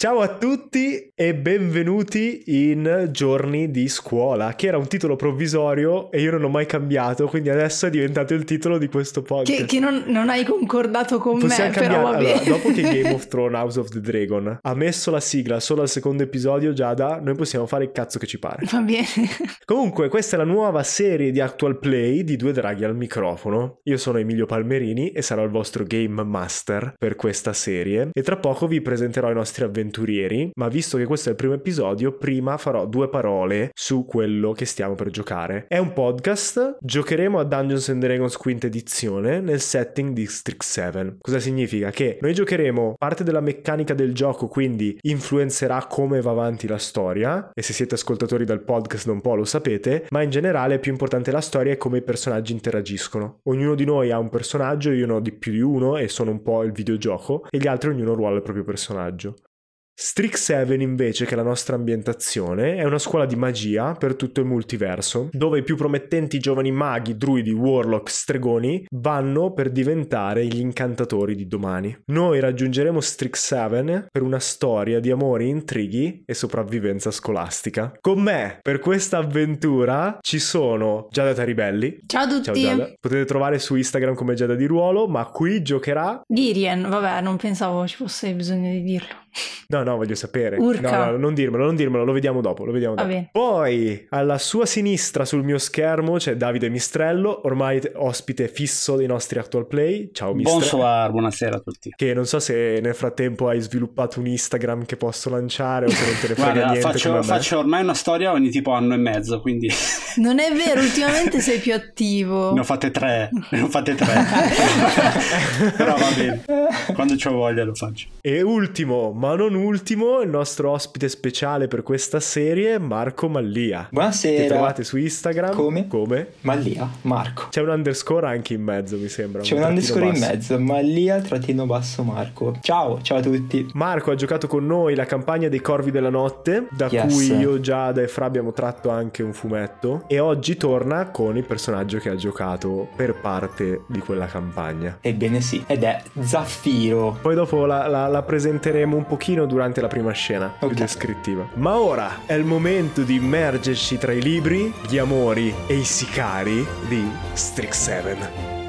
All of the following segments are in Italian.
Ciao a tutti e benvenuti in Giorni di scuola, che era un titolo provvisorio e io non ho mai cambiato, quindi adesso è diventato il titolo di questo podcast. Che, che non, non, hai concordato con Possiamo me, cambiare. però vabbè. Allora, dopo che Game of Thrones House of the Dragon ha messo la sigla solo al secondo episodio, Giada, noi possiamo fare il cazzo che ci pare. Va bene. Comunque, questa è la nuova serie di Actual Play di Due Draghi al microfono. Io sono Emilio Palmerini e sarò il vostro Game Master per questa serie e tra poco vi presenterò i nostri avventurieri, ma visto che questo è il primo episodio, prima farò due parole su quello che stiamo per giocare. È un podcast, giocheremo a Dungeons and Dragons quinta edizione nel setting District 7. Cosa significa? Che noi giocheremo parte della meccanica del gioco, quindi influenzerà come va avanti la storia, e se siete ascoltatori del podcast da un po' lo sapete, ma in generale è più importante la storia e come i personaggi interagiscono. Ognuno di noi ha un personaggio, io ne ho di più di uno e sono un po' il videogioco, e gli altri ognuno ruola il proprio personaggio. Strix7 invece, che è la nostra ambientazione, è una scuola di magia per tutto il multiverso, dove i più promettenti giovani maghi, druidi, warlock, stregoni vanno per diventare gli incantatori di domani. Noi raggiungeremo Strix7 per una storia di amori, intrighi e sopravvivenza scolastica. Con me, per questa avventura, ci sono Giada Taribelli. Ciao a tutti. Ciao Giada. Potete trovare su Instagram come Giada di Ruolo, ma qui giocherà... Girien, vabbè, non pensavo ci fosse bisogno di dirlo. No, no, voglio sapere. Urca. No, no, non dirmelo, non dirmelo, lo vediamo dopo, lo vediamo dopo. Poi, alla sua sinistra sul mio schermo c'è Davide Mistrello, ormai ospite fisso dei nostri Actual Play. Ciao Mistrello. Bonsoir, buonasera a tutti. Che non so se nel frattempo hai sviluppato un Instagram che posso lanciare o se non te ne frega Guarda, faccio, faccio ormai una storia ogni tipo anno e mezzo, quindi Non è vero, ultimamente sei più attivo. ne ho fatte tre, ne ho fatte tre. Però va bene, quando c'ho voglia lo faccio. E ultimo, ma non ultimo, il nostro ospite speciale per questa serie, Marco Mallia. Buonasera. Che trovate su Instagram Come? Come? Mallia, Marco. C'è un underscore anche in mezzo, mi sembra. C'è un trattino underscore in basso. mezzo, Mallia trattino basso Marco. Ciao, ciao a tutti. Marco ha giocato con noi la campagna dei Corvi della Notte, da Yes. cui io, Giada e Fra abbiamo tratto anche un fumetto, e oggi torna con il personaggio che ha giocato per parte di quella campagna. Ebbene sì, ed è Zaffiro. Poi dopo la, la- la presenteremo un pochino durante la prima scena, più descrittiva. Ma ora è il momento di immergerci tra i libri, gli amori e i sicari di Strix7.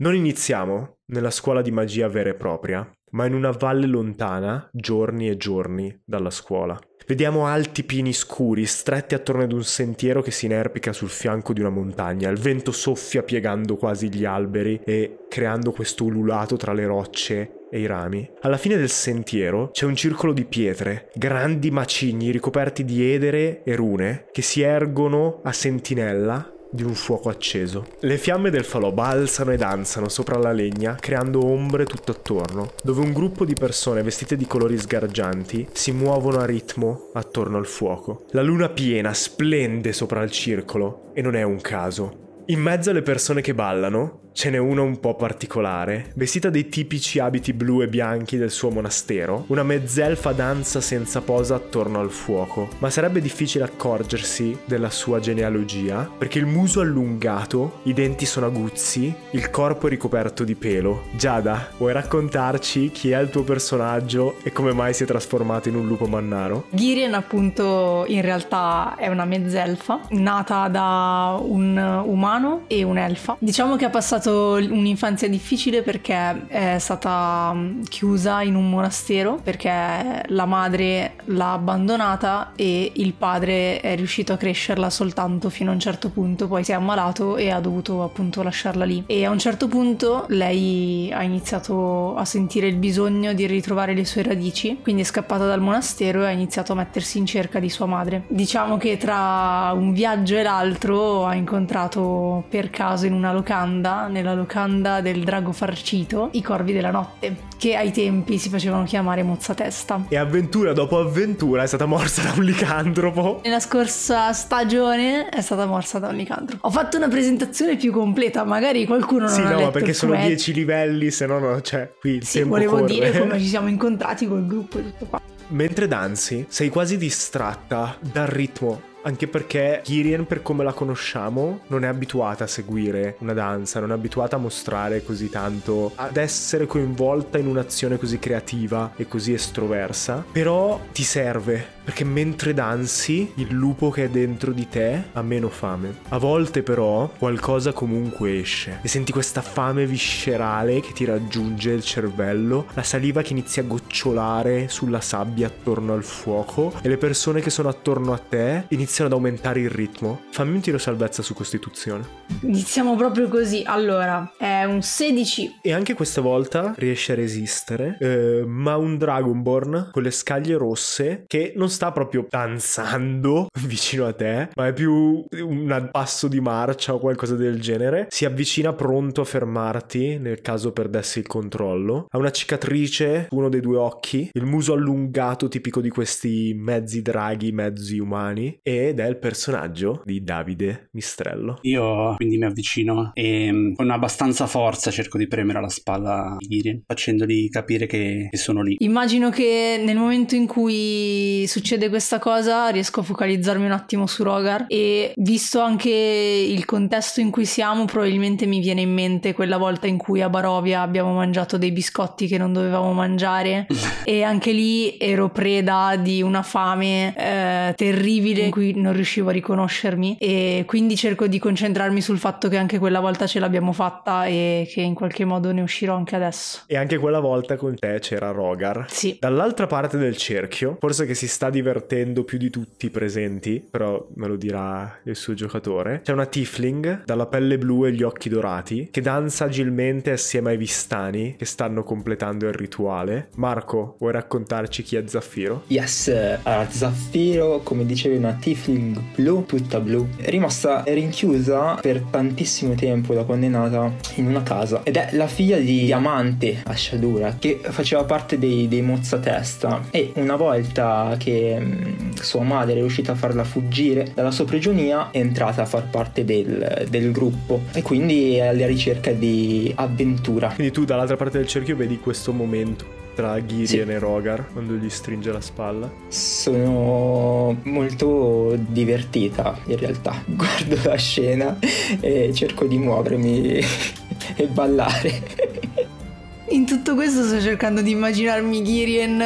Non iniziamo nella scuola di magia vera e propria, ma in una valle lontana, giorni e giorni dalla scuola. Vediamo alti pini scuri stretti attorno ad un sentiero che si inerpica sul fianco di una montagna. Il vento soffia piegando quasi gli alberi e creando questo ululato tra le rocce e i rami. Alla fine del sentiero c'è un circolo di pietre, grandi macigni ricoperti di edere e rune che si ergono a sentinella di un fuoco acceso. Le fiamme del falò balzano e danzano sopra la legna, creando ombre tutto attorno, dove un gruppo di persone vestite di colori sgargianti si muovono a ritmo attorno al fuoco. La luna piena splende sopra il circolo e non è un caso. In mezzo alle persone che ballano ce n'è una un po' particolare, vestita dei tipici abiti blu e bianchi del suo monastero. Una mezzelfa danza senza posa attorno al fuoco, ma sarebbe difficile accorgersi della sua genealogia perché il muso allungato, i denti sono aguzzi, il corpo è ricoperto di pelo. Giada, vuoi raccontarci chi è il tuo personaggio e come mai si è trasformato in un lupo mannaro? Girien appunto in realtà è una mezzelfa nata da un umano e un'elfa. Diciamo che ha passato un'infanzia difficile perché è stata mm, chiusa in un monastero perché la madre l'ha abbandonata e il padre è riuscito a crescerla soltanto fino a un certo punto, poi si è ammalato e ha dovuto appunto lasciarla lì. E a un certo punto lei ha iniziato a sentire il bisogno di ritrovare le sue radici, quindi è scappata dal monastero e ha iniziato a mettersi in cerca di sua madre. Diciamo che tra un viaggio e l'altro ha incontrato per caso in una locanda nella locanda del drago farcito, i corvi della notte, che ai tempi si facevano chiamare mozzatesta. E avventura dopo avventura è stata morsa da un licantropo. Nella scorsa stagione è stata morsa da un licantropo. Ho fatto una presentazione più completa, magari qualcuno non sì, ha no, ma perché sono fumetto. 10 livelli, se no, no, cioè, qui il Sì, tempo volevo corre. dire come ci siamo incontrati col gruppo e tutto qua. Mentre danzi, sei quasi distratta dal ritmo. Anche perché Kirien, per come la conosciamo, non è abituata a seguire una danza, non è abituata a mostrare così tanto, ad essere coinvolta in un'azione così creativa e così estroversa. Però ti serve, perché mentre danzi, il lupo che è dentro di te ha meno fame. A volte però qualcosa comunque esce e senti questa fame viscerale che ti raggiunge il cervello, la saliva che inizia a gocciolare sulla sabbia attorno al fuoco e le persone che sono attorno a te iniziano ad aumentare il ritmo. Fammi un tiro salvezza su Costituzione. Iniziamo proprio così. Allora, è un 16. E anche questa volta riesce a resistere, eh, ma un Dragonborn con le scaglie rosse che non sta proprio danzando vicino a te, ma è più un passo di marcia o qualcosa del genere. Si avvicina pronto a fermarti nel caso perdessi il controllo. Ha una cicatrice uno dei due occhi, il muso allungato tipico di questi mezzi draghi, mezzi umani, ed è il personaggio di Davide Mistrello. Io quindi mi avvicino e mm, con abbastanza forza cerco di premere la spalla di Gideon, facendogli capire che, che sono lì. Immagino che nel momento in cui succede questa cosa riesco a focalizzarmi un attimo su Rogar e visto anche il contesto in cui siamo probabilmente mi viene in mente quella volta in cui a Barovia abbiamo mangiato dei biscotti che non dovevamo mangiare e anche lì ero preda di una fame eh, terribile in cui non riuscivo a riconoscermi e quindi cerco di concentrarmi sul fatto che anche quella volta ce l'abbiamo fatta e che in qualche modo ne uscirò anche adesso. E anche quella volta con te c'era Rogar. Sì. Dall'altra parte del cerchio, forse che si sta divertendo più di tutti i presenti, però me lo dirà il suo giocatore, c'è una Tifling dalla pelle blu e gli occhi dorati che danza agilmente assieme ai Vistani che stanno completando il rituale. Marco, vuoi raccontarci chi è Zaffiro? Yes, allora Zaffiro, come dicevi, è una tiefling blu, tutta blu, è rimasta rinchiusa per tantissimo tempo da condannata in una casa ed è la figlia di Diamante Asciadura che faceva parte dei, dei mozzatesta e una volta che mh, sua madre è riuscita a farla fuggire dalla sua prigionia è entrata a far parte del, del gruppo e quindi è alla ricerca di avventura. Quindi tu dall'altra parte del cerchio vedi questo momento tra Girien Sì. e Rogar quando gli stringe la spalla. Sono molto divertita in realtà. Guardo la scena e cerco di muovermi e ballare. In tutto questo sto cercando di immaginarmi Girien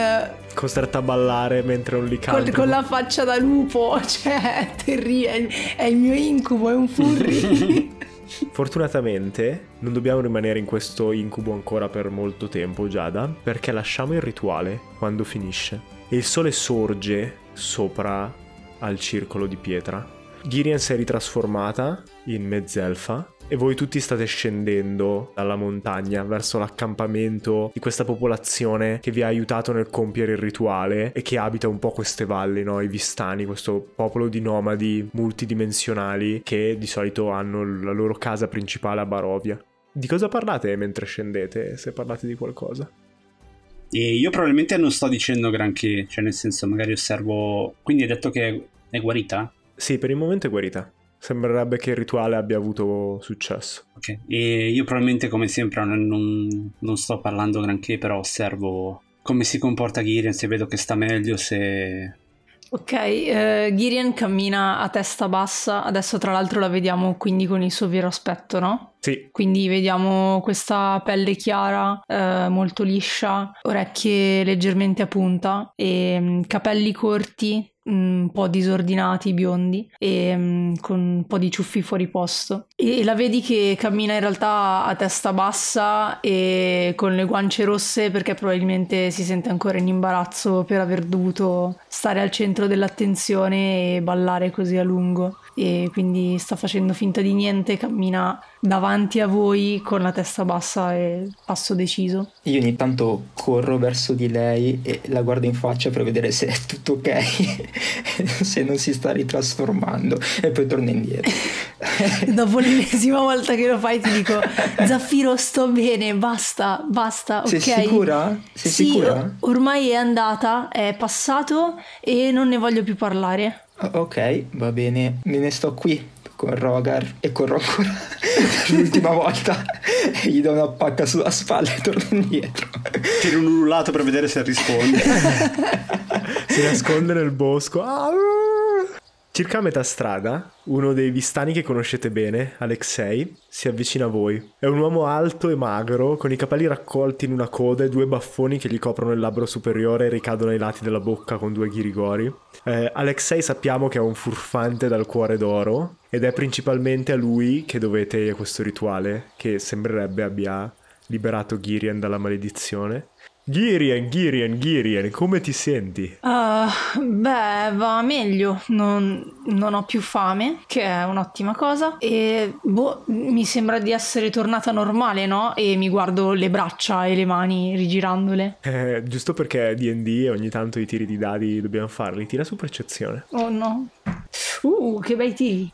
Costretta a ballare mentre un con, licantropo con la faccia da lupo, cioè è terribile, è il mio incubo, è un furry. Fortunatamente non dobbiamo rimanere in questo incubo ancora per molto tempo, Giada, perché lasciamo il rituale quando finisce e il sole sorge sopra al circolo di pietra. Girian si è ritrasformata in mezzelfa e voi tutti state scendendo dalla montagna verso l'accampamento di questa popolazione che vi ha aiutato nel compiere il rituale e che abita un po' queste valli, no? I Vistani, questo popolo di nomadi multidimensionali che di solito hanno la loro casa principale a Barovia. Di cosa parlate mentre scendete, se parlate di qualcosa? E io probabilmente non sto dicendo granché, cioè nel senso magari osservo... Quindi hai detto che è, è guarita? Sì, per il momento è guarita. Sembrerebbe che il rituale abbia avuto successo. Ok. E io probabilmente come sempre non, non- sto parlando granché, però osservo come si comporta Gideon, se vedo che sta meglio, se... ok, eh, Girien cammina a testa bassa, adesso tra l'altro la vediamo quindi con il suo vero aspetto, no? Sì, Quindi vediamo questa pelle chiara, eh, molto liscia, orecchie leggermente a punta e mm, capelli corti, un po' disordinati, biondi e mm, con un po' di ciuffi fuori posto. E la vedi che cammina in realtà a testa bassa e con le guance rosse perché probabilmente si sente ancora in imbarazzo per aver dovuto stare al centro dell'attenzione e ballare così a lungo. E quindi sta facendo finta di niente, cammina davanti a voi con la testa bassa e passo deciso. Io ogni tanto corro verso di lei e la guardo in faccia per vedere se è tutto ok, se non si sta ritrasformando e poi torno indietro. Dopo l'ennesima volta che lo fai ti dico Zaffiro sto bene, basta, basta, ok. Sei sicura? Sei sì, sicura? ormai è andata, è passato e non ne voglio più parlare. Ok, va bene, me ne sto qui con Rogar e corro ancora per l'ultima volta e gli do una pacca sulla spalla e torno indietro. Tiro un ululato per vedere se risponde. si nasconde nel bosco. Ah! Circa a metà strada, uno dei vistani che conoscete bene, Alexei, si avvicina a voi. È un uomo alto e magro, con i capelli raccolti in una coda e due baffoni che gli coprono il labbro superiore e ricadono ai lati della bocca con due ghirigori. Eh, Alexei sappiamo che è un furfante dal cuore d'oro ed è principalmente a lui che dovete questo rituale, che sembrerebbe abbia liberato Girian dalla maledizione. Girien, Girien, Girien, come ti senti? Uh, beh, va meglio, non, non, ho più fame, che è un'ottima cosa, e boh, mi sembra di essere tornata normale, no? E mi guardo le braccia e le mani rigirandole. Eh, giusto perché è D&D e ogni tanto i tiri di dadi dobbiamo farli, tira su percezione. Oh no. Uh, che bei tiri.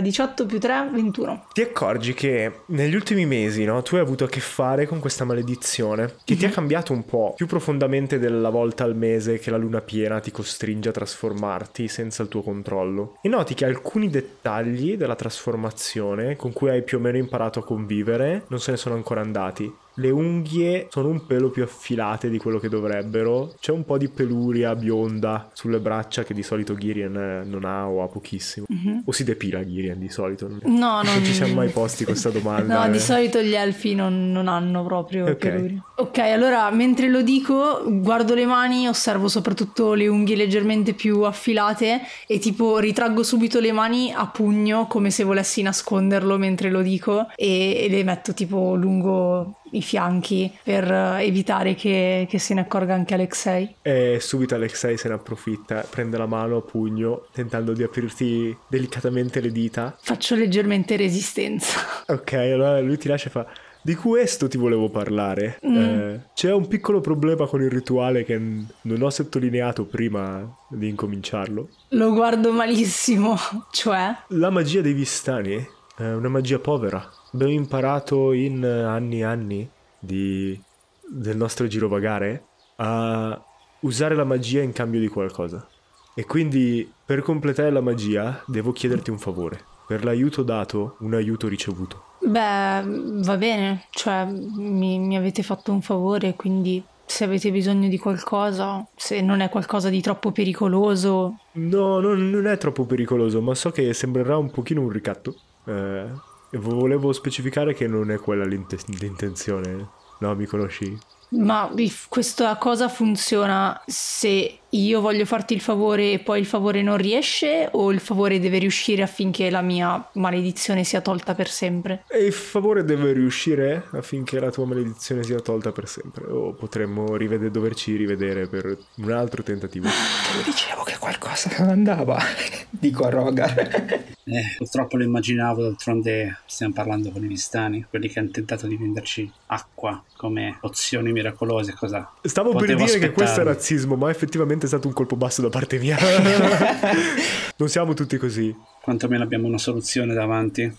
18 più 3, 21. Ti accorgi che negli ultimi mesi no, tu hai avuto a che fare con questa maledizione che mm-hmm. ti ha mhm. cambiato un po' più profondamente della volta al mese che la luna piena ti costringe a trasformarti senza il tuo controllo. E noti che alcuni dettagli della trasformazione con cui hai più o meno imparato a convivere non se ne sono ancora andati le unghie sono un pelo più affilate di quello che dovrebbero. C'è un po' di peluria bionda sulle braccia che di solito Girian eh, non ha o ha pochissimo. Mm-hmm. O si depila Girian di solito? No, non, non ci siamo mai posti questa domanda. no, eh. di solito gli elfi non, non hanno proprio okay. peluria. Ok, allora mentre lo dico, guardo le mani, osservo soprattutto le unghie leggermente più affilate e tipo ritraggo subito le mani a pugno come se volessi nasconderlo mentre lo dico e, e le metto tipo lungo i fianchi per evitare che, che, se ne accorga anche Alexei. E subito Alexei se ne approfitta, prende la mano a pugno tentando di aprirti delicatamente le dita. Faccio leggermente resistenza. Ok, allora lui ti lascia e fa... Di questo ti volevo parlare. Mm. Eh, c'è un piccolo problema con il rituale che non ho sottolineato prima di incominciarlo. Lo guardo malissimo, cioè? La magia dei vistani è una magia povera. Abbiamo imparato in anni e anni di, del nostro girovagare a usare la magia in cambio di qualcosa. E quindi per completare la magia devo chiederti un favore. Per l'aiuto dato, un aiuto ricevuto. Beh, va bene, cioè mi, mi avete fatto un favore, quindi se avete bisogno di qualcosa, se non è qualcosa di troppo pericoloso. No, no non è troppo pericoloso, ma so che sembrerà un pochino un ricatto. Eh, Volevo specificare che non è quella l'intenzione. No, mi conosci? Ma questa cosa funziona se io voglio farti il favore e poi il favore non riesce o il favore deve riuscire affinché la mia maledizione sia tolta per sempre? E il favore deve riuscire affinché la tua maledizione sia tolta per sempre o potremmo rivede- doverci rivedere per un altro tentativo. Te lo dicevo che qualcosa non andava, dico a Rogar. Eh, purtroppo lo immaginavo, d'altronde stiamo parlando con i vistani, quelli che hanno tentato di venderci acqua come opzioni miracolose. Cosa Stavo per dire che questo è razzismo, ma effettivamente è stato un colpo basso da parte mia. non siamo tutti così. Quantomeno abbiamo una soluzione davanti,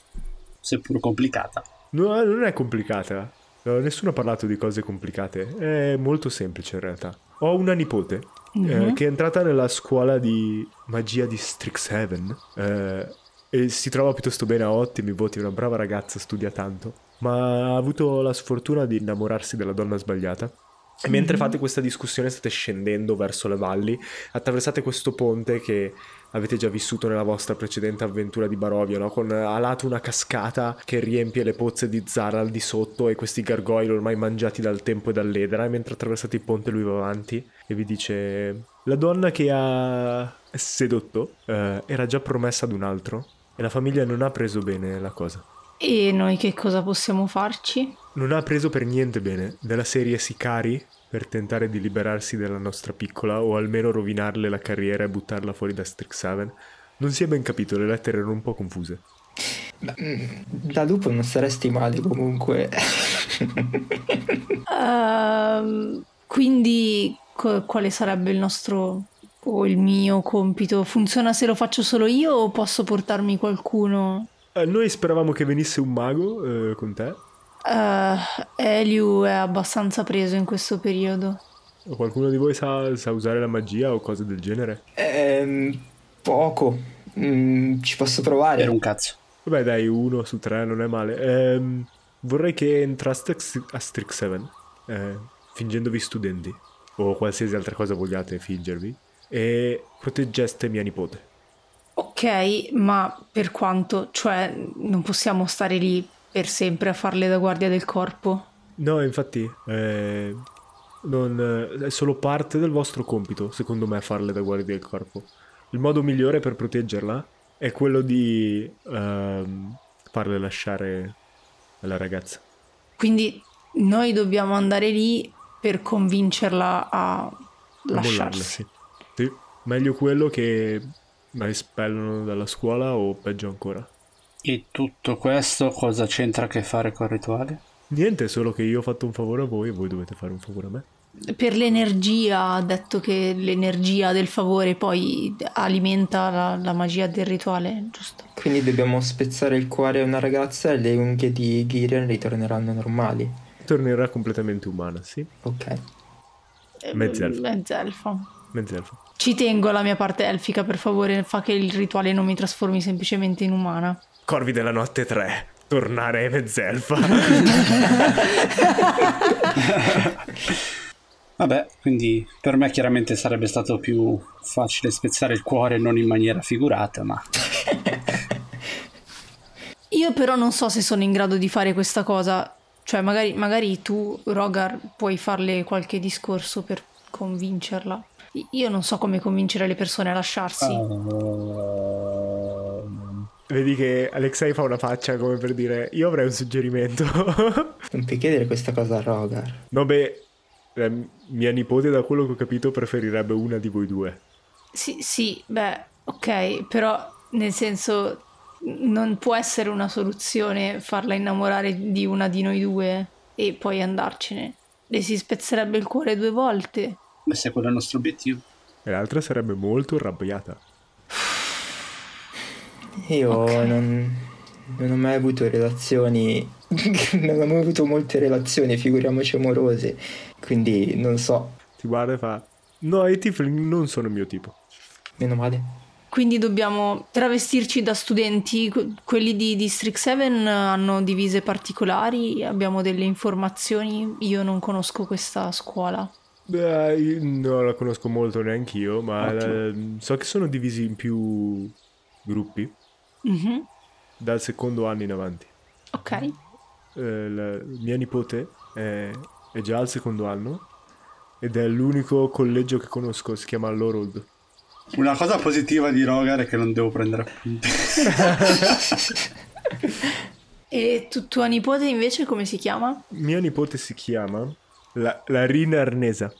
seppur complicata. No, non è complicata. No, nessuno ha parlato di cose complicate. È molto semplice in realtà. Ho una nipote mm-hmm. eh, che è entrata nella scuola di magia di Strixhaven. Eh, e si trova piuttosto bene, ha ottimi voti, è una brava ragazza, studia tanto, ma ha avuto la sfortuna di innamorarsi della donna sbagliata. E mentre mm-hmm. fate questa discussione state scendendo verso le valli, attraversate questo ponte che avete già vissuto nella vostra precedente avventura di Barovia, no? con a lato una cascata che riempie le pozze di Zara al di sotto e questi gargoyle ormai mangiati dal tempo e dall'edera, e mentre attraversate il ponte lui va avanti e vi dice la donna che ha sedotto eh, era già promessa ad un altro e la famiglia non ha preso bene la cosa. E noi che cosa possiamo farci? Non ha preso per niente bene. Della serie sicari per tentare di liberarsi della nostra piccola o almeno rovinarle la carriera e buttarla fuori da Strixhaven. Non si è ben capito, le lettere erano un po' confuse. Beh, mm, da lupo non saresti male comunque. Ehm, quindi co- quale sarebbe il nostro o il mio compito? Funziona se lo faccio solo io o posso portarmi qualcuno? Eh, noi speravamo che venisse un mago eh, con te. Eh, Eliu è abbastanza preso in questo periodo. Qualcuno di voi sa, sa usare la magia o cose del genere? Ehm, poco. Mm, ci posso provare. Per un cazzo. Vabbè, dai, uno su tre non è male. Ehm, vorrei che entraste a Strixhaven, eh, fingendovi studenti, o qualsiasi altra cosa vogliate fingervi, e proteggeste mia nipote. Ok, ma per quanto? Cioè, non possiamo stare lì per sempre a farle da guardia del corpo? No, infatti, eh, non- è solo parte del vostro compito, secondo me, farle da guardia del corpo. Il modo migliore per proteggerla è quello di ehm, farle lasciare la ragazza. Quindi noi dobbiamo andare lì per convincerla a A mollarle, lasciarsi. sì. Sì, meglio quello che la espellono dalla scuola o peggio ancora. E tutto questo cosa c'entra a che fare col rituale? Niente, solo che io ho fatto un favore a voi e voi dovete fare un favore a me. Per l'energia, ha detto che l'energia del favore poi alimenta la, la magia del rituale, giusto? Quindi dobbiamo spezzare il cuore a una ragazza e le unghie di Girion ritorneranno normali. Tornerà completamente umana, sì. Ok. Mezzelfo. Mezzelfo. Mezzelfo. Ci tengo alla mia parte elfica, per favore, fa che il rituale non mi trasformi semplicemente in umana. Corvi della notte 3. Tornare mezzelfa. Vabbè, quindi per me chiaramente sarebbe stato più facile spezzare il cuore non in maniera figurata, ma Io però non so se sono in grado di fare questa cosa. Cioè, magari, magari tu, Rogar, puoi farle qualche discorso per convincerla. Io non so come convincere le persone a lasciarsi. Ah. Vedi che Alexei fa una faccia come per dire io avrei un suggerimento. Non puoi chiedere questa cosa a Rogar. no, beh, eh, mia nipote da quello che ho capito preferirebbe una di voi due. Sì, sì, beh, ok, però nel senso non può essere una soluzione farla innamorare di una di noi due e poi andarcene. Le si spezzerebbe il cuore due volte. Beh, se quello è il nostro obiettivo. E l'altra sarebbe molto arrabbiata. Io Ok. non, non ho mai avuto relazioni. non ho mai avuto molte relazioni, figuriamoci amorose. Quindi non so. Ti guarda e fa no, i tiefling non sono il mio tipo. Meno male. Quindi dobbiamo travestirci da studenti. Que- Quelli di District 7 hanno divise particolari, abbiamo delle informazioni. Io non conosco questa scuola. Beh, non la conosco molto neanche io, ma eh, so che sono divisi in più gruppi Mhm, dal secondo anno in avanti. Ok. Eh, la mia nipote è, è già al secondo anno ed è l'unico collegio che conosco, si chiama Lorold. Una cosa positiva di Rogar è che non devo prendere appunti. E tu- tua nipote invece come si chiama? Mia nipote si chiama la, Larin Arnesa.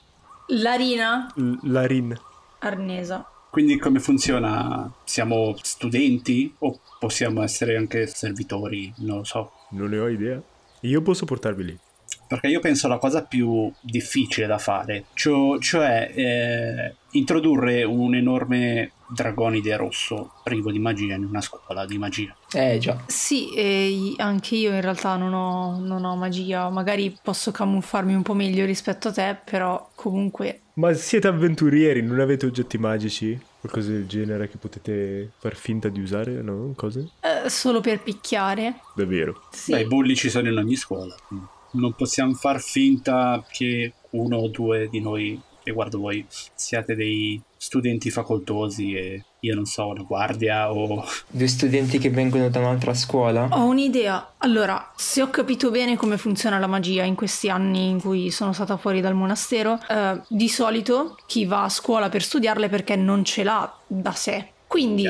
Larina L- Larin. Arnesa. Quindi come funziona? Siamo studenti o possiamo essere anche servitori? Non lo so. Non ne ho idea. Io posso portarvi lì. Perché io penso la cosa più difficile da fare, cio- cioè eh, introdurre un enorme dragonide rosso privo di magia in una scuola di magia. Eh già. Sì, e i- anche io in realtà non ho, non ho magia, magari posso camuffarmi un po' meglio rispetto a te, però comunque Ma siete avventurieri, non avete oggetti magici? Qualcosa del genere che potete far finta di usare? No? Cose? eh, solo per picchiare. Davvero. Sì. Beh, i bulli ci sono in ogni scuola. Non possiamo far finta che uno o due di noi, e guardo voi, siate dei studenti facoltosi e io non so, una guardia o... Due studenti che vengono da un'altra scuola. Ho un'idea. Allora, se ho capito bene come funziona la magia in questi anni in cui sono stata fuori dal monastero, eh, di solito chi va a scuola per studiarle perché non ce l'ha da sé. Quindi,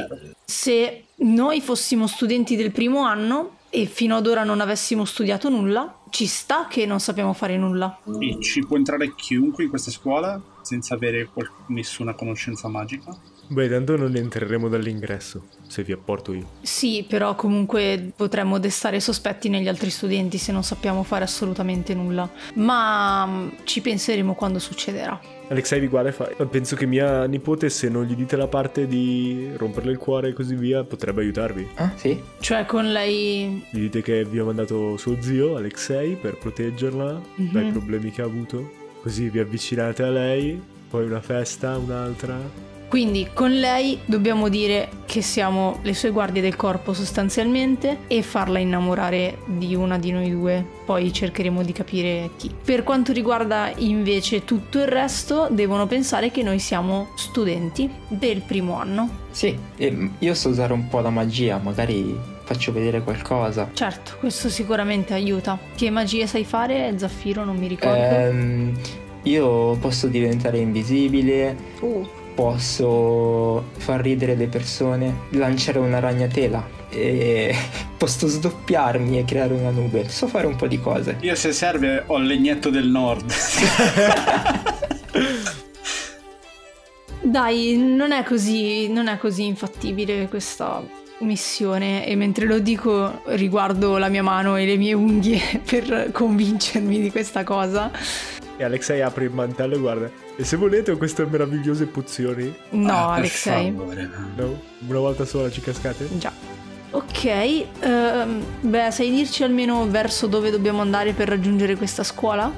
se noi fossimo studenti del primo anno e fino ad ora non avessimo studiato nulla, ci sta che non sappiamo fare nulla. E ci può entrare chiunque in questa scuola? Senza avere qual- nessuna conoscenza magica? Beh, tanto non entreremo dall'ingresso, se vi apporto io. Sì, però comunque potremmo destare sospetti negli altri studenti se non sappiamo fare assolutamente nulla. Ma mm, ci penseremo quando succederà. Alexei vi guarda e fa: Penso che mia nipote, se non gli dite la parte di romperle il cuore e così via, potrebbe aiutarvi. Ah, sì? Cioè con lei... Gli dite che vi ha mandato suo zio, Alexei, per proteggerla dai Mhm. problemi che ha avuto. Così vi avvicinate a lei, poi una festa, un'altra. Quindi con lei dobbiamo dire che siamo le sue guardie del corpo sostanzialmente e farla innamorare di una di noi due. Poi cercheremo di capire chi. Per quanto riguarda invece tutto il resto, devono pensare che noi siamo studenti del primo anno. Sì, e io so usare un po' la magia, magari faccio vedere qualcosa. Certo, questo sicuramente aiuta. Che magie sai fare, Zaffiro? Non mi ricordo. Ehm, io posso diventare invisibile, Uh, posso far ridere le persone, lanciare una ragnatela e posso sdoppiarmi e creare una nube. So fare un po' di cose. Io se serve ho il legnetto del nord. Dai, non è così, non è così infattibile questa missione e mentre lo dico riguardo la mia mano e le mie unghie per convincermi di questa cosa. E Alexei apre il mantello e guarda. E se volete ho queste meravigliose pozioni. No, Ah, Alexei. favore. No? Una volta sola ci cascate? Già. Ok, ehm, beh, sai dirci almeno verso dove dobbiamo andare per raggiungere questa scuola?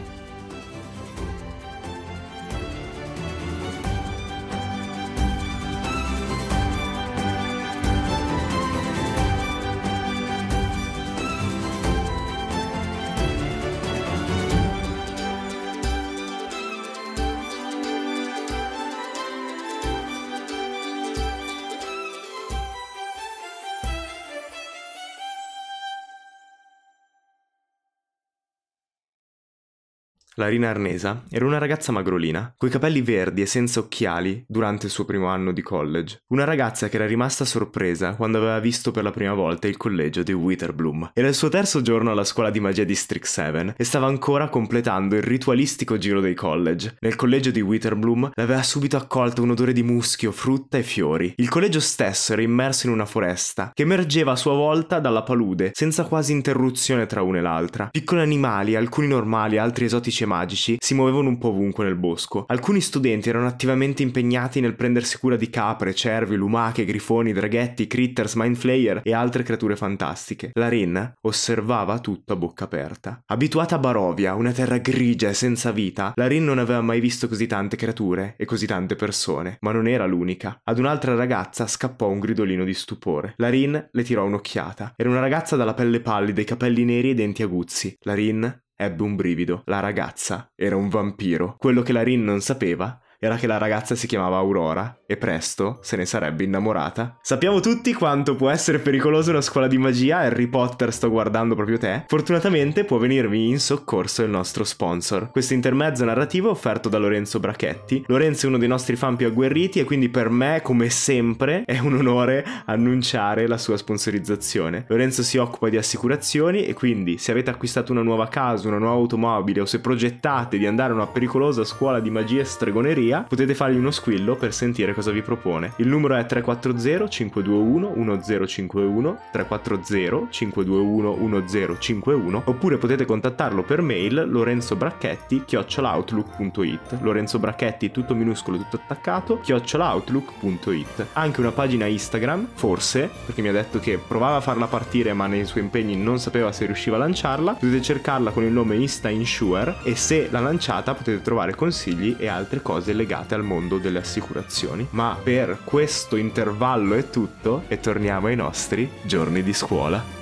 La Rina Arnesa era una ragazza magrolina, coi capelli verdi e senza occhiali durante il suo primo anno di college. Una ragazza che era rimasta sorpresa quando aveva visto per la prima volta il collegio di Witherbloom. Era il suo terzo giorno alla scuola di magia di Strict 7 e stava ancora completando il ritualistico giro dei college. Nel collegio di Witherbloom l'aveva subito accolta un odore di muschio, frutta e fiori. Il collegio stesso era immerso in una foresta che emergeva a sua volta dalla palude, senza quasi interruzione tra una e l'altra. Piccoli animali, alcuni normali, altri esotici e magici, si muovevano un po' ovunque nel bosco. Alcuni studenti erano attivamente impegnati nel prendersi cura di capre, cervi, lumache, grifoni, draghetti, critters, mindflayer e altre creature fantastiche. La Rin osservava tutto a bocca aperta. Abituata a Barovia, una terra grigia e senza vita, la Rin non aveva mai visto così tante creature e così tante persone, ma non era l'unica. Ad un'altra ragazza scappò un gridolino di stupore. La Rin le tirò un'occhiata. Era una ragazza dalla pelle pallida, i capelli neri e i denti aguzzi. La Rin ebbe un brivido. La ragazza era un vampiro. Quello che la Rin non sapeva era che la ragazza si chiamava Aurora e presto se ne sarebbe innamorata. Sappiamo tutti quanto può essere pericolosa una scuola di magia, Harry Potter sto guardando proprio te. Fortunatamente può venirvi in soccorso il nostro sponsor. Questo intermezzo narrativo è offerto da Lorenzo Brachetti. Lorenzo è uno dei nostri fan più agguerriti e quindi per me, come sempre, è un onore annunciare la sua sponsorizzazione. Lorenzo si occupa di assicurazioni e quindi se avete acquistato una nuova casa, una nuova automobile o se progettate di andare a una pericolosa scuola di magia e stregoneria, potete fargli uno squillo per sentire cosa vi propone. Il numero è 340 521 1051 340 521 1051 oppure potete contattarlo per mail lorenzobracchetti chiocciolaoutlook.it Lorenzo Bracchetti tutto minuscolo tutto attaccato chiocciolaoutlook.it anche una pagina Instagram forse perché mi ha detto che provava a farla partire ma nei suoi impegni non sapeva se riusciva a lanciarla. Potete cercarla con il nome Insta Insure e se l'ha lanciata potete trovare consigli e altre cose legate al mondo delle assicurazioni ma per questo intervallo è tutto e torniamo ai nostri giorni di scuola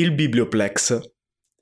Il Biblioplex.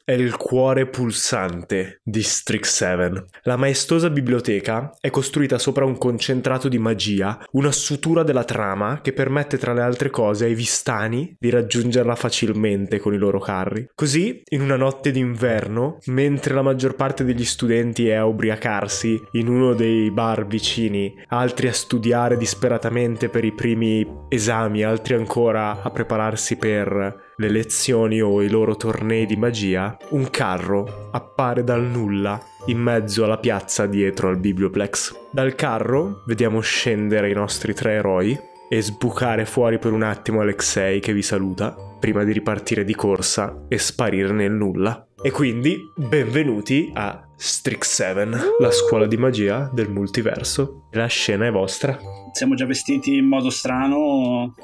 È il cuore pulsante di Strix7. La maestosa biblioteca è costruita sopra un concentrato di magia, una sutura della trama che permette tra le altre cose ai vistani di raggiungerla facilmente con i loro carri. Così, in una notte d'inverno, mentre la maggior parte degli studenti è a ubriacarsi in uno dei bar vicini, altri a studiare disperatamente per i primi esami, altri ancora a prepararsi per le lezioni o i loro tornei di magia, un carro appare dal nulla in mezzo alla piazza dietro al Biblioplex. Dal carro vediamo scendere i nostri tre eroi e sbucare fuori per un attimo Alexei che vi saluta prima di ripartire di corsa e sparire nel nulla. E quindi benvenuti a Strix 7, la scuola di magia del multiverso. La scena è vostra. Siamo già vestiti in modo strano.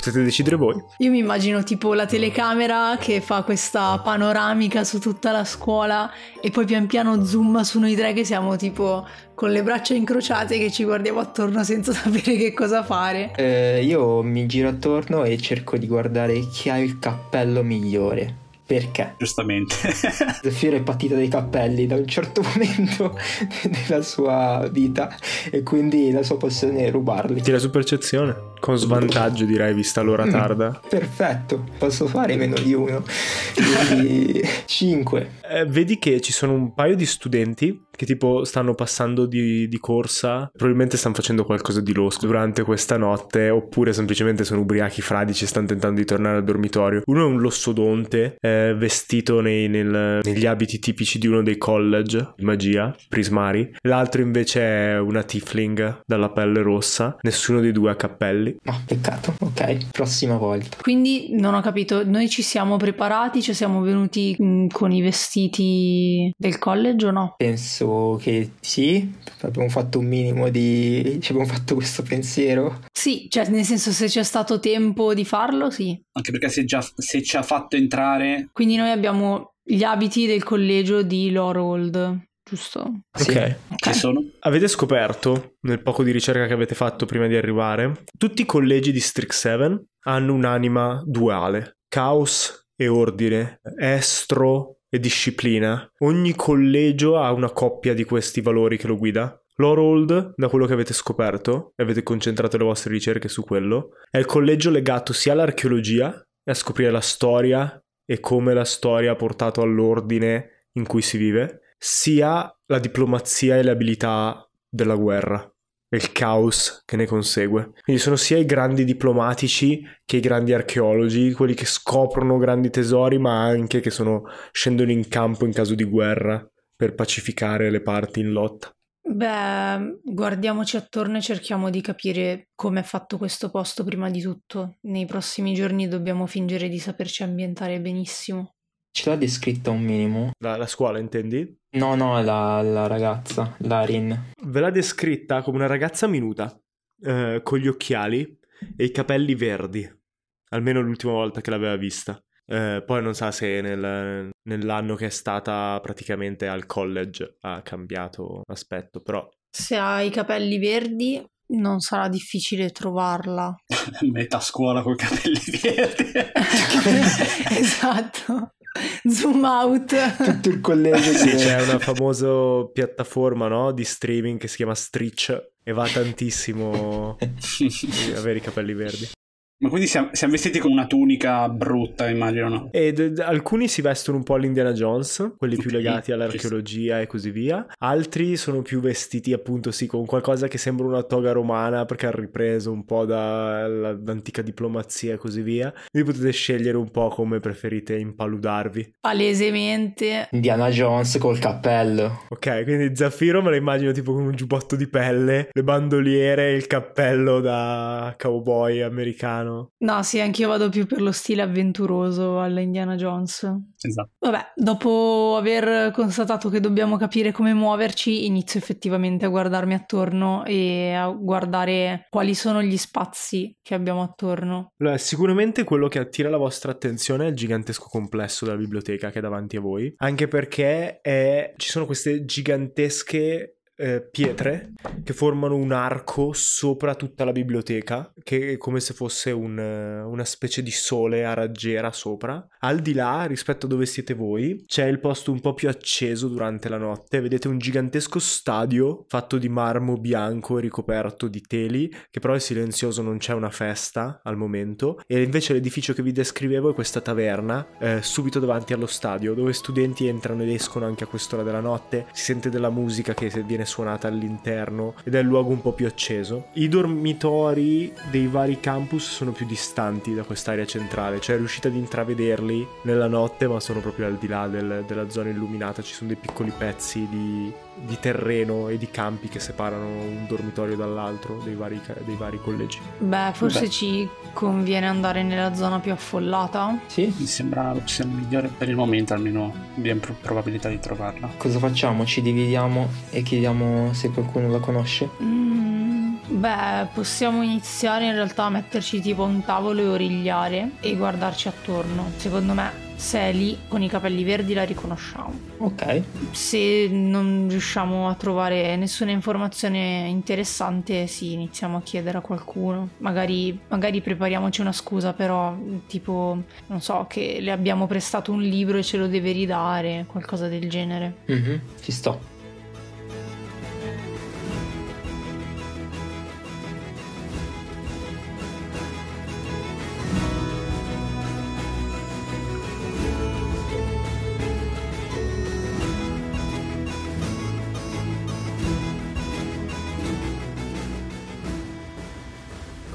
Potete decidere voi. Io mi immagino tipo la telecamera che fa questa panoramica su tutta la scuola e poi pian piano zoom su noi tre che siamo tipo con le braccia incrociate che ci guardiamo attorno senza sapere che cosa fare. Eh, io mi giro attorno e cerco di guardare chi ha il cappello migliore. Perché? Giustamente. Zafiro è partita dai cappelli da un certo momento della sua vita e quindi la sua passione è rubarli. Tira su percezione. Con svantaggio direi vista l'ora Mm. tarda. Perfetto, posso fare meno di uno. Quindi 5. Eh, vedi che ci sono un paio di studenti che tipo stanno passando di, di corsa, probabilmente stanno facendo qualcosa di losco durante questa notte, oppure semplicemente sono ubriachi fradici e stanno tentando di tornare al dormitorio. Uno è un lossodonte, eh, vestito nei- nel- negli abiti tipici di uno dei college di magia, prismari. L'altro invece è una tiefling dalla pelle rossa, nessuno dei due ha cappelli. No, peccato. Ok, prossima volta. Quindi non ho capito, noi ci siamo preparati, ci siamo venuti mm, con i vestiti del college o no? Penso che sì, abbiamo fatto un minimo di... ci abbiamo fatto questo pensiero. Sì, cioè nel senso se c'è stato tempo di farlo, sì. Anche perché se, già, se ci ha fatto entrare, Quindi noi abbiamo gli abiti del collegio di Lorold, giusto? Sì. Ok. ci sono. Avete scoperto, nel poco di ricerca che avete fatto prima di arrivare, tutti i collegi di Strix 7 hanno un'anima duale, caos e ordine, estro e disciplina. Ogni collegio ha una coppia di questi valori che lo guida. L'Orold, da quello che avete scoperto, e avete concentrato le vostre ricerche su quello, è il collegio legato sia all'archeologia e a scoprire la storia e come la storia ha portato all'ordine in cui si vive, sia la diplomazia e le abilità della guerra e il caos che ne consegue. Quindi sono sia i grandi diplomatici che i grandi archeologi, quelli che scoprono grandi tesori, ma anche che sono, scendono in campo in caso di guerra per pacificare le parti in lotta. Beh, guardiamoci attorno e cerchiamo di capire come è fatto questo posto prima di tutto. Nei prossimi giorni dobbiamo fingere di saperci ambientare benissimo. Ce l'ha descritta un minimo? La, la scuola, intendi? No, no, la, la ragazza, Larin. Ve l'ha descritta come una ragazza minuta, eh, con gli occhiali e i capelli verdi, almeno l'ultima volta che l'aveva vista. Eh, poi non sa se nel- nell'anno che è stata praticamente al college ha cambiato aspetto, però Se ha i capelli verdi, non sarà difficile trovarla. Metà scuola con i capelli verdi. esatto. Zoom out. Tutto il collegio sì, c'è una famosa piattaforma no, di streaming che si chiama Stritch e va tantissimo avere i capelli verdi. Ma quindi siamo, siamo vestiti con una tunica brutta, immagino, no? E d- d- alcuni si vestono un po' all'Indiana Jones, quelli più legati all'archeologia e così via. Altri sono più vestiti appunto sì con qualcosa che sembra una toga romana perché ha ripreso un po' da- dall'antica diplomazia e così via. Quindi potete scegliere un po' come preferite impaludarvi. Palesemente. Indiana Jones col cappello. Ok, quindi Zaffiro me lo immagino tipo con un giubbotto di pelle, le bandoliere e il cappello da cowboy americano. No, sì, anch'io vado più per lo stile avventuroso alla Indiana Jones. Esatto. Vabbè, dopo aver constatato che dobbiamo capire come muoverci, inizio effettivamente a guardarmi attorno e a guardare quali sono gli spazi che abbiamo attorno. Allora, sicuramente quello che attira la vostra attenzione è il gigantesco complesso della biblioteca che è davanti a voi, anche perché è- ci sono queste gigantesche eh, pietre che formano un arco sopra tutta la biblioteca, che è come se fosse un, eh, una specie di sole a raggiera sopra. Al di là, rispetto a dove siete voi, c'è il posto un po' più acceso durante la notte. Vedete un gigantesco stadio fatto di marmo bianco e ricoperto di teli, che però è silenzioso, non c'è una festa al momento. E invece l'edificio che vi descrivevo è questa taverna, eh, subito davanti allo stadio, dove studenti entrano ed escono anche a quest'ora della notte. Si sente della musica che viene suonata all'interno ed è il luogo un po' più acceso. I dormitori dei vari campus sono più distanti da quest'area centrale, cioè riuscite ad intravederli nella notte, ma sono proprio al di là del- della zona illuminata. Ci sono dei piccoli pezzi di, di terreno e di campi che separano un dormitorio dall'altro dei vari, dei vari collegi. Beh, forse Beh. ci conviene andare nella zona più affollata. Sì? Mi sembra l'opzione migliore per il momento, almeno abbiamo pro- probabilità di trovarla. Cosa facciamo? Ci dividiamo e chiediamo se qualcuno la conosce? Mm, beh, possiamo iniziare in realtà a metterci tipo un tavolo e origliare e guardarci attorno. Secondo me, se è lì con i capelli verdi la riconosciamo. Ok. Se non riusciamo a trovare nessuna informazione interessante, sì, iniziamo a chiedere a qualcuno. Magari, magari prepariamoci una scusa, però, tipo, non so, che le abbiamo prestato un libro e ce lo deve ridare, qualcosa del genere. Mhm, Ci sto.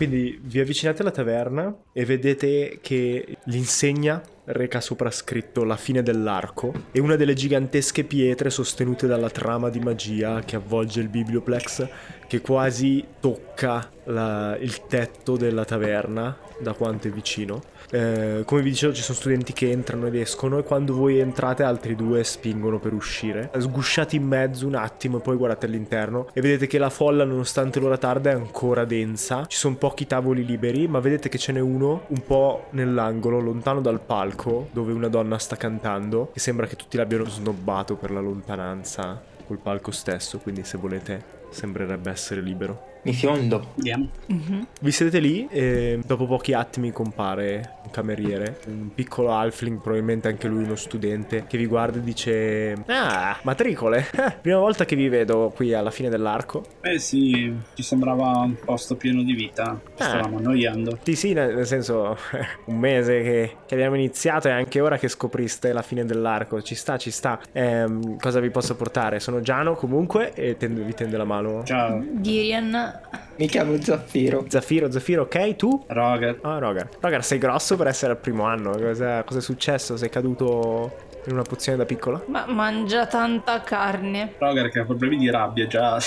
Quindi vi avvicinate alla taverna e vedete che l'insegna reca sopra scritto la fine dell'arco e una delle gigantesche pietre sostenute dalla trama di magia che avvolge il biblioplex che quasi tocca la- il tetto della taverna da quanto è vicino. Eh, come vi dicevo ci sono studenti che entrano ed escono e quando voi entrate altri due spingono per uscire. Sgusciati in mezzo un attimo e poi guardate all'interno e vedete che la folla nonostante l'ora tarda è ancora densa. Ci sono pochi tavoli liberi ma vedete che ce n'è uno un po' nell'angolo lontano dal palco dove una donna sta cantando e sembra che tutti l'abbiano snobbato per la lontananza col palco stesso quindi se volete sembrerebbe essere libero. Mi fiondo. Andiamo. Mhm. Vi sedete lì e dopo pochi attimi compare un cameriere, un piccolo halfling, probabilmente anche lui uno studente, che vi guarda e dice Ah, matricole, Eh, prima volta che vi vedo qui alla fine dell'arco. Eh sì, ci sembrava un posto pieno di vita. Ci Ah. stavamo annoiando. Sì, sì, nel senso, un mese che, che abbiamo iniziato e anche ora che scopriste la fine dell'arco. Ci sta, ci sta. Ehm, cosa vi posso portare? Sono Giano comunque e tende- vi tende la mano. Ciao, Girian, Mi chiamo Zaffiro. Zaffiro, Zaffiro, ok? Tu? Roger. Ah, Rogar. Rogar, sei grosso per essere al primo anno. Cosa, cosa è successo? Sei caduto in una pozione da piccolo? ma mangia tanta carne. Roger che ha problemi di rabbia già.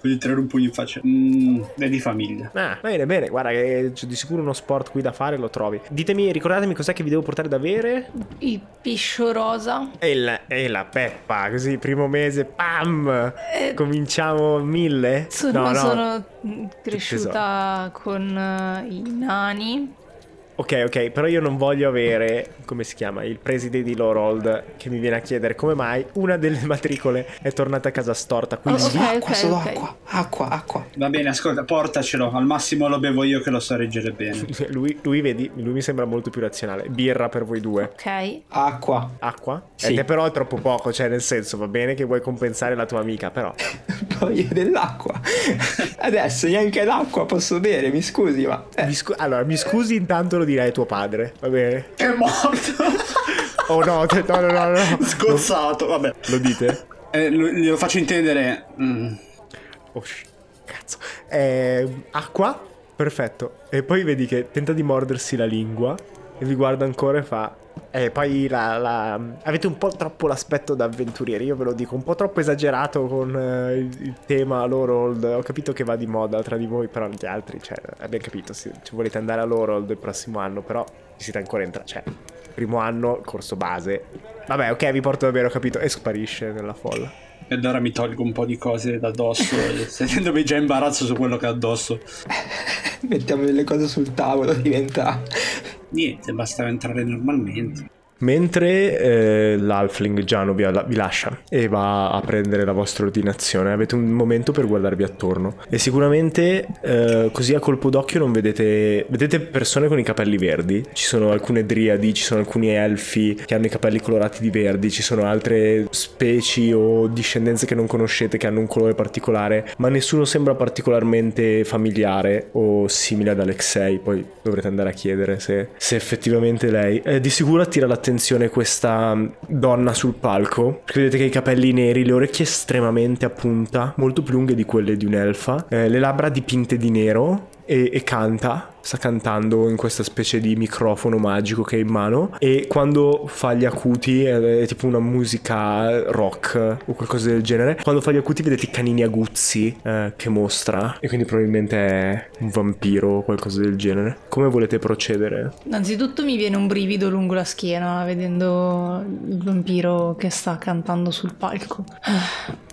Voglio tirare un pugno in faccia. Mm, è di famiglia. Ah, bene, bene. Guarda che c'è di sicuro uno sport qui da fare, lo trovi. Ditemi, ricordatemi cos'è che vi devo portare da bere? Il piscio rosa. E la, e la peppa, così primo mese, pam! Eh, Cominciamo mille? sono, sono cresciuta con eh, i nani. Ok, ok, però io non voglio avere, come si chiama, il preside di Lorold che mi viene a chiedere come mai una delle matricole è tornata a casa storta. Quindi Oh, ok. Acqua, solo ok. acqua. Acqua, acqua. Va bene, ascolta, portacelo. Al massimo lo bevo io che lo so reggere bene. lui, lui, vedi, lui mi sembra molto più razionale. Birra per voi due. Ok. Acqua. Acqua? Sì. E te però è troppo poco, cioè nel senso va bene che vuoi compensare la tua amica, però Voglio dell'acqua. Adesso neanche l'acqua posso bere, mi scusi, ma... eh, Mi scu- allora, mi scusi intanto lo direi tuo padre, va bene? È morto! Oh no, no, no, no, no. Scozzato, vabbè. Lo dite? Eh, lo- glielo faccio intendere. Mm, Oh, sh- cazzo. Eh, acqua? Perfetto. E poi vedi che tenta di mordersi la lingua e vi guarda ancora e fa... E poi la, la- avete un po' troppo l'aspetto da avventurieri, io ve lo dico, un po' troppo esagerato con eh, il, il tema l'Orold. Ho capito che va di moda tra di voi, però gli altri, cioè, abbiamo capito, se ci volete andare all'Orold il prossimo anno, però ci siete ancora in tra... Cioè, primo anno, corso base. Vabbè, ok, vi porto davvero, ho capito, e sparisce nella folla. E allora mi tolgo un po' di cose da addosso, sentendomi già imbarazzo su quello che ho addosso. mettiamo delle cose sul tavolo, diventa... Niente, bastava entrare normalmente. Mentre eh, l'Alfling Giano vi, vi, lascia e va a prendere la vostra ordinazione. Avete un momento per guardarvi attorno e sicuramente eh, così a colpo d'occhio non vedete vedete persone con i capelli verdi. Ci sono alcune driadi, ci sono alcuni elfi che hanno i capelli colorati di verdi, ci sono altre specie o discendenze che non conoscete che hanno un colore particolare, ma nessuno sembra particolarmente familiare o simile ad Alexei. Poi dovrete andare a chiedere se, se effettivamente lei. Eh, di sicuro attira l'attenzione questa mm, donna sul palco. Vedete che i capelli neri, le orecchie estremamente a punta, molto più lunghe di quelle di un'elfa, eh, le labbra dipinte di nero e, e canta sta cantando in questa specie di microfono magico che è in mano e quando fa gli acuti è, tipo una musica rock o qualcosa del genere quando fa gli acuti vedete i canini aguzzi eh, che mostra e quindi probabilmente è un vampiro o qualcosa del genere. Come volete procedere? Innanzitutto mi viene un brivido lungo la schiena vedendo il vampiro che sta cantando sul palco.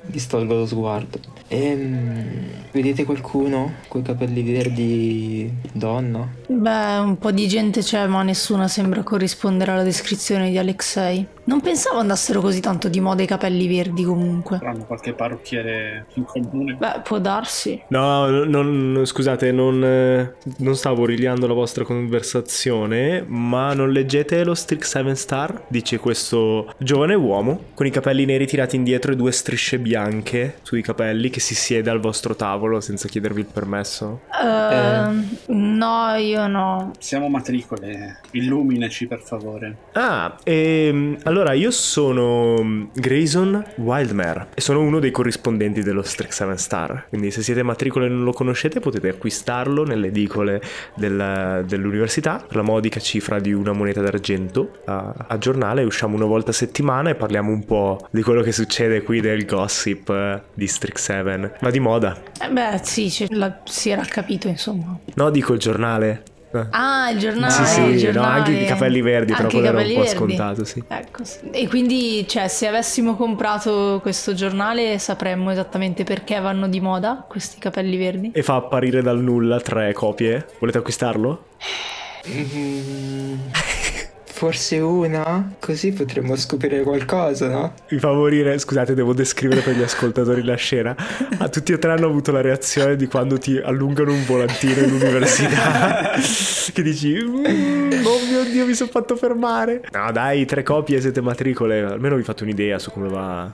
Distolgo lo sguardo. Ehm, vedete qualcuno? Con i capelli verdi donna donna? Beh, un po' di gente c'è, ma nessuna sembra corrispondere alla descrizione di Alexei. Non pensavo andassero così tanto di moda i capelli verdi comunque. Avranno qualche parrucchiere in comune. Beh, può darsi. No, non, scusate, non, non stavo rigliando la vostra conversazione, ma non leggete lo Strix 7 Star? Dice questo giovane uomo con i capelli neri tirati indietro e due strisce bianche sui capelli che si siede al vostro tavolo senza chiedervi il permesso. Uh, eh. No, io no. Siamo matricole, illuminaci per favore. Ah, ehm, allora io sono Grayson Wildmare e sono uno dei corrispondenti dello Strix 7 Star. Quindi se siete matricole e non lo conoscete potete acquistarlo nelle edicole del, dell'università per la modica cifra di una moneta d'argento a, a, giornale. Usciamo una volta a settimana e parliamo un po' di quello che succede qui del gossip eh, di Strix 7. Va di moda. Eh beh sì, la, si era capito insomma. No, dico il giornale. Ah, il giornale. Sì, sì, il giornale. No, anche i capelli verdi, anche però quello era un po' verdi. scontato, sì. Ecco, sì. E quindi, cioè, se avessimo comprato questo giornale sapremmo esattamente perché vanno di moda questi capelli verdi. E fa apparire dal nulla tre copie. Volete acquistarlo? Mm. Forse una? Così potremmo scoprire qualcosa, no? Mi fa morire, scusate, devo descrivere per gli ascoltatori la scena. A tutti e tre hanno avuto la reazione di quando ti allungano un volantino in università. che dici, mm, oh mio Dio, mi sono fatto fermare. No, dai, tre copie, siete matricole. Almeno vi fate un'idea su come va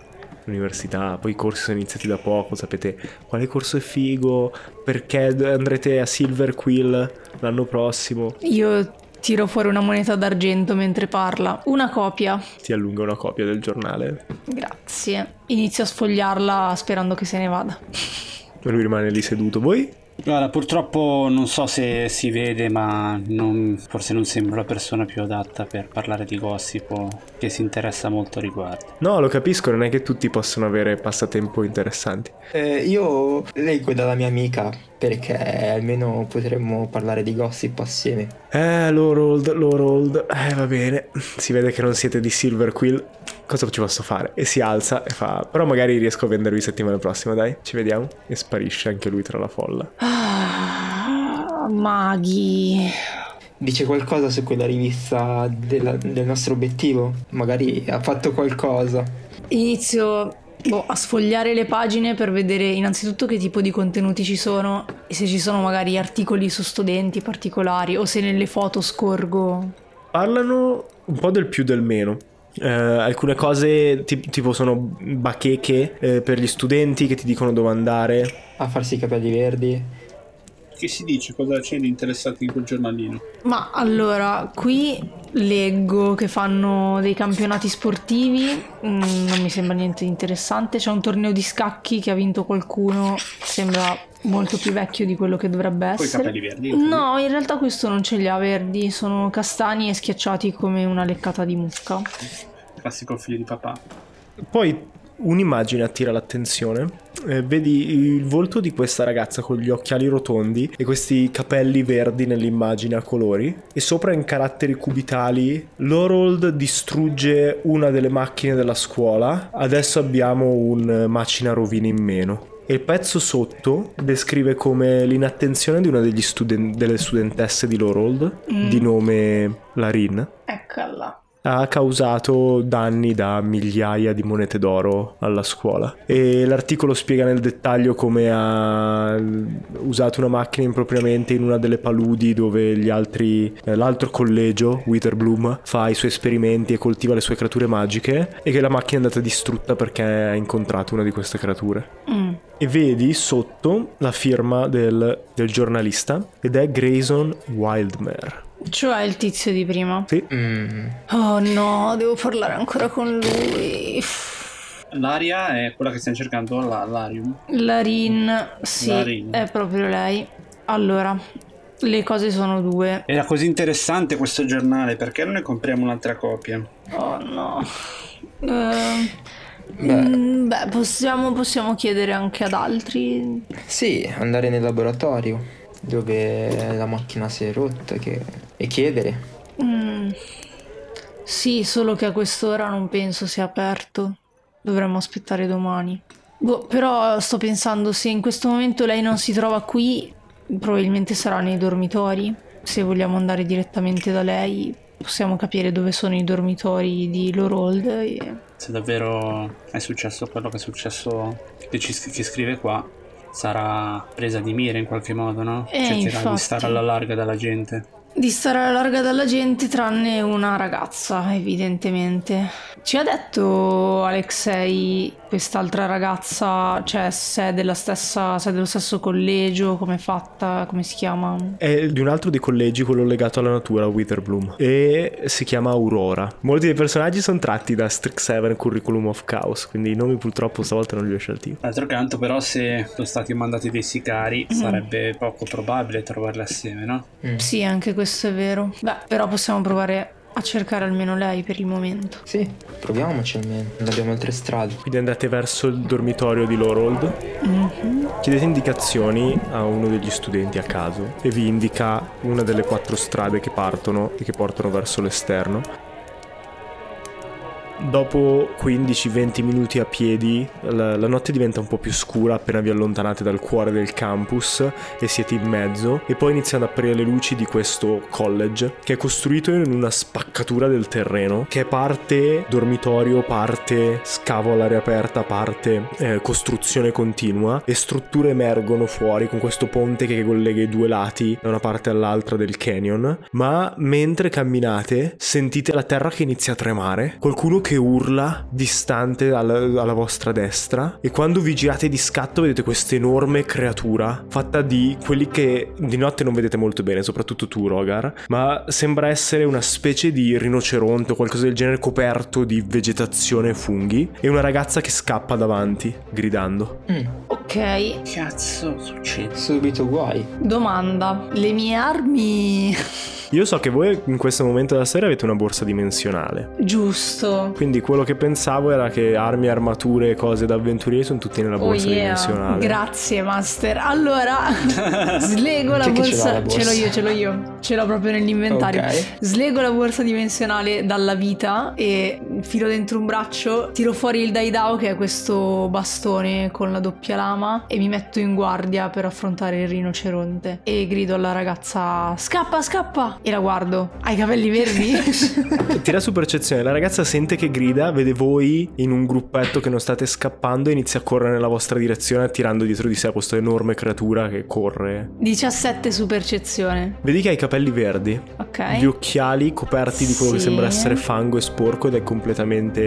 l'università, poi i corsi sono iniziati da poco, sapete quale corso è figo, perché andrete a Silver Quill l'anno prossimo. Io Tiro fuori una moneta d'argento mentre parla. Una copia. Ti allunga una copia del giornale. Grazie. Inizio a sfogliarla sperando che se ne vada. E lui rimane lì seduto. Voi? Guarda, purtroppo non so se si vede, ma non, forse non sembra la persona più adatta per parlare di gossip o che si interessa molto a riguardo. No, lo capisco, non è che tutti possono avere passatempo interessanti. Eh, io leggo dalla mia amica perché almeno potremmo parlare di gossip assieme. Eh, Lorold, Lorold, eh va bene, si vede che non siete di Silver Quill, cosa ci posso fare? E si alza e fa, però magari riesco a vendervi settimana prossima, dai, ci vediamo. E sparisce anche lui tra la folla. Ah, maghi. Dice qualcosa su quella rivista della, del nostro obiettivo? Magari ha fatto qualcosa. Inizio boh, a sfogliare le pagine per vedere innanzitutto che tipo di contenuti ci sono e se ci sono magari articoli su studenti particolari o se nelle foto scorgo. Parlano un po' del più del meno. Eh, alcune cose t- tipo sono bacheche eh, per gli studenti che ti dicono dove andare a farsi i capelli verdi che si dice? Cosa c'è di interessante in quel giornalino? Ma allora, qui leggo che fanno dei campionati sportivi, mm, non mi sembra niente di interessante. C'è un torneo di scacchi che ha vinto qualcuno, sembra molto più vecchio di quello che dovrebbe essere. Poi capelli verdi? No, in realtà questo non ce li ha verdi, sono castani e schiacciati come una leccata di mucca. Classico figlio di papà. Poi un'immagine attira l'attenzione. Eh, vedi il volto di questa ragazza con gli occhiali rotondi e questi capelli verdi nell'immagine a colori e sopra in caratteri cubitali Lorold distrugge una delle macchine della scuola. Adesso abbiamo un macina rovini in meno. E il pezzo sotto descrive come l'inattenzione di una studen- delle studentesse di Lorold, mm. di nome Larin. Eccola ha causato danni da migliaia di monete d'oro alla scuola. E l'articolo spiega nel dettaglio come ha usato una macchina impropriamente in una delle paludi dove gli altri, eh, l'altro collegio, Witherbloom, fa i suoi esperimenti e coltiva le sue creature magiche e che la macchina è andata distrutta perché ha incontrato una di queste creature. Mm. E vedi sotto la firma del, del giornalista ed è Grayson Wildmare. Cioè il tizio di prima. Sì, Mm. Oh no, devo parlare ancora con lui. L'aria è quella che stiamo cercando, la- l'Arium. Larin, sì, Larin. è proprio lei. Allora, le cose sono due. Era così interessante questo giornale, perché non ne compriamo un'altra copia? Oh no. Eh, Beh. mm, beh, possiamo, possiamo chiedere anche ad altri. Sì, andare nel laboratorio dove la macchina si è rotta che... e chiedere. Mm, sì, solo che a quest'ora non penso sia aperto. Dovremmo aspettare domani. Boh, però sto pensando, se in questo momento lei non si trova qui, probabilmente sarà nei dormitori. Se vogliamo andare direttamente da lei, possiamo capire dove sono i dormitori di Lorold e... Se davvero è successo quello che è successo, che, ci, che scrive qua, sarà presa di mira in qualche modo, no? Eh, Cercherà infatti. di stare alla larga dalla gente. Di stare alla larga dalla gente, tranne una ragazza, evidentemente. Ci ha detto Alexei, quest'altra ragazza, cioè se è della stessa, se è dello stesso collegio, come è fatta, come si chiama? è di un altro dei collegi, quello legato alla natura, Witherbloom, e si chiama Aurora. Molti dei personaggi sono tratti da Strixhaven Curriculum of Chaos, quindi i nomi purtroppo stavolta non li ho scelti. D'altro canto, però, se sono stati mandati dei sicari, Mm. sarebbe poco probabile trovarli assieme, no? Sì, anche questo è vero. Beh, però possiamo provare a cercare almeno lei per il momento. Sì, proviamoci almeno. Non abbiamo altre strade. Quindi andate verso il dormitorio di Lorold, chiedete indicazioni a uno degli studenti a caso e vi indica una delle quattro strade che partono e che portano verso l'esterno. Dopo 15-20 minuti a piedi, la, la notte diventa un po' più scura appena vi allontanate dal cuore del campus e siete in mezzo, e poi iniziano ad apparire le luci di questo college che è costruito in una spaccatura del terreno, che è parte dormitorio, parte scavo all'aria aperta, parte eh, costruzione continua, e strutture emergono fuori con questo ponte che collega i due lati da una parte all'altra del canyon. Ma mentre camminate, sentite la terra che inizia a tremare, qualcuno che urla distante alla, alla vostra destra, e quando vi girate di scatto vedete questa enorme creatura fatta di quelli che di notte non vedete molto bene, soprattutto tu, Rogar, ma sembra essere una specie di rinoceronte o qualcosa del genere coperto di vegetazione e funghi, e una ragazza che scappa davanti, gridando. Mm, Ok, Cazzo, succede. subito guai. domanda. Le mie armi... Io so che voi in questo momento della serie avete una borsa dimensionale. Giusto. Quindi quello che pensavo era che armi, armature e cose da avventurieri sono tutti nella Oh borsa yeah, dimensionale. grazie master. Allora, slego la borsa, l'ha la borsa? ce l'ho io, ce l'ho io, ce l'ho proprio nell'inventario. Ok. Slego la borsa dimensionale dalla vita e filo dentro un braccio, tiro fuori il Daidao che è questo bastone con la doppia lama e mi metto in guardia per affrontare il rinoceronte e grido alla ragazza scappa, scappa e la guardo. Hai i capelli verdi? Tira su percezione, la ragazza sente che grida, vede voi in un gruppetto che non state scappando e inizia a correre nella vostra direzione tirando dietro di sé questa enorme creatura che corre. 17 su percezione. Vedi che ha i capelli verdi, Ok. gli occhiali coperti di quello che Sì. sembra essere fango e sporco ed è completamente,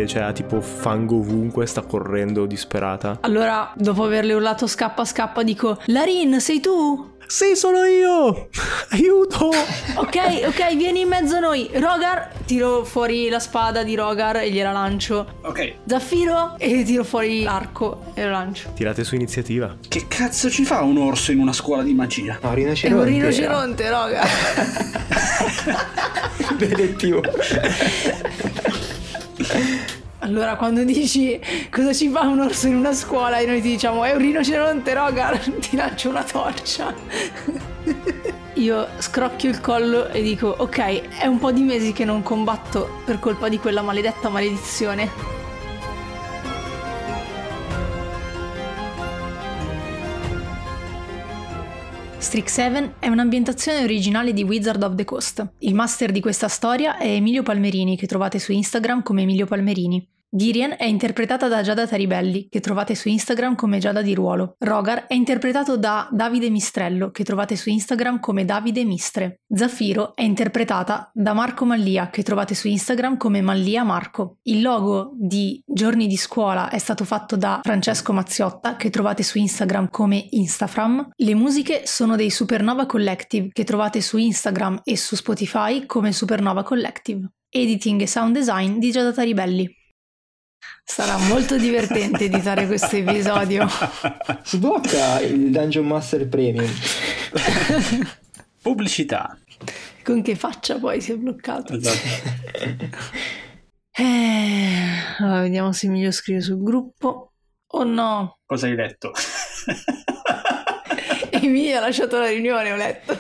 cioè ha tipo fango ovunque, sta correndo disperata. Allora, dopo averle urlato scappa scappa, dico Larin, sei tu? Sì, sono io! Aiuto! Ok, ok, vieni in mezzo a noi. Rogar, tiro fuori la spada di Rogar e gliela lancio. Ok, Zaffiro e tiro fuori l'arco e lo lancio. Tirate su iniziativa. che cazzo ci fa un orso in una scuola di magia? No, È rinoceronte. un rinoceronte, Rogar. Più. Allora, quando dici cosa ci fa un orso in una scuola e noi ti diciamo è un rinoceronte, Rogar, ti lancio una torcia. Io scrocchio il collo e dico ok, è un po' di mesi che non combatto per colpa di quella maledetta maledizione. District 7 è un'ambientazione originale di Wizard of the Coast. Il master di questa storia è Emilio Palmerini, che trovate su Instagram come Emilio Palmerini. Girien è interpretata da Giada Taribelli, che trovate su Instagram come Giada di Ruolo. Rogar è interpretato da Davide Mistrello, che trovate su Instagram come Davide Mistre. Zaffiro è interpretata da Marco Mallia, che trovate su Instagram come Mallia Marco. Il logo di Giorni di scuola è stato fatto da Francesco Mazziotta, che trovate su Instagram come Instafram. Le musiche sono dei Supernova Collective, che trovate su Instagram e su Spotify come Supernova Collective. Editing e sound design di Giada Taribelli. Sarà molto divertente editare questo episodio. Sblocca il Dungeon Master Premium. Pubblicità. Con che faccia poi si è bloccato? Esatto. Eh, allora, vediamo se Emilio scrive sul gruppo. Oh no, Cosa hai letto? Emilio ha lasciato la riunione, ho letto.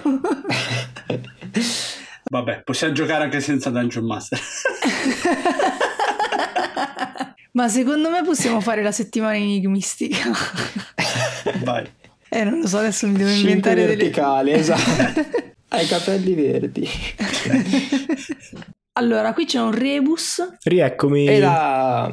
Vabbè, possiamo giocare anche senza Dungeon Master. Ma secondo me possiamo fare la settimana enigmistica. Vai. Eh, non lo so, adesso mi devo Cinque inventare delle... verticale, esatto. Hai i capelli verdi. Allora, qui c'è un rebus. Rieccomi. E la...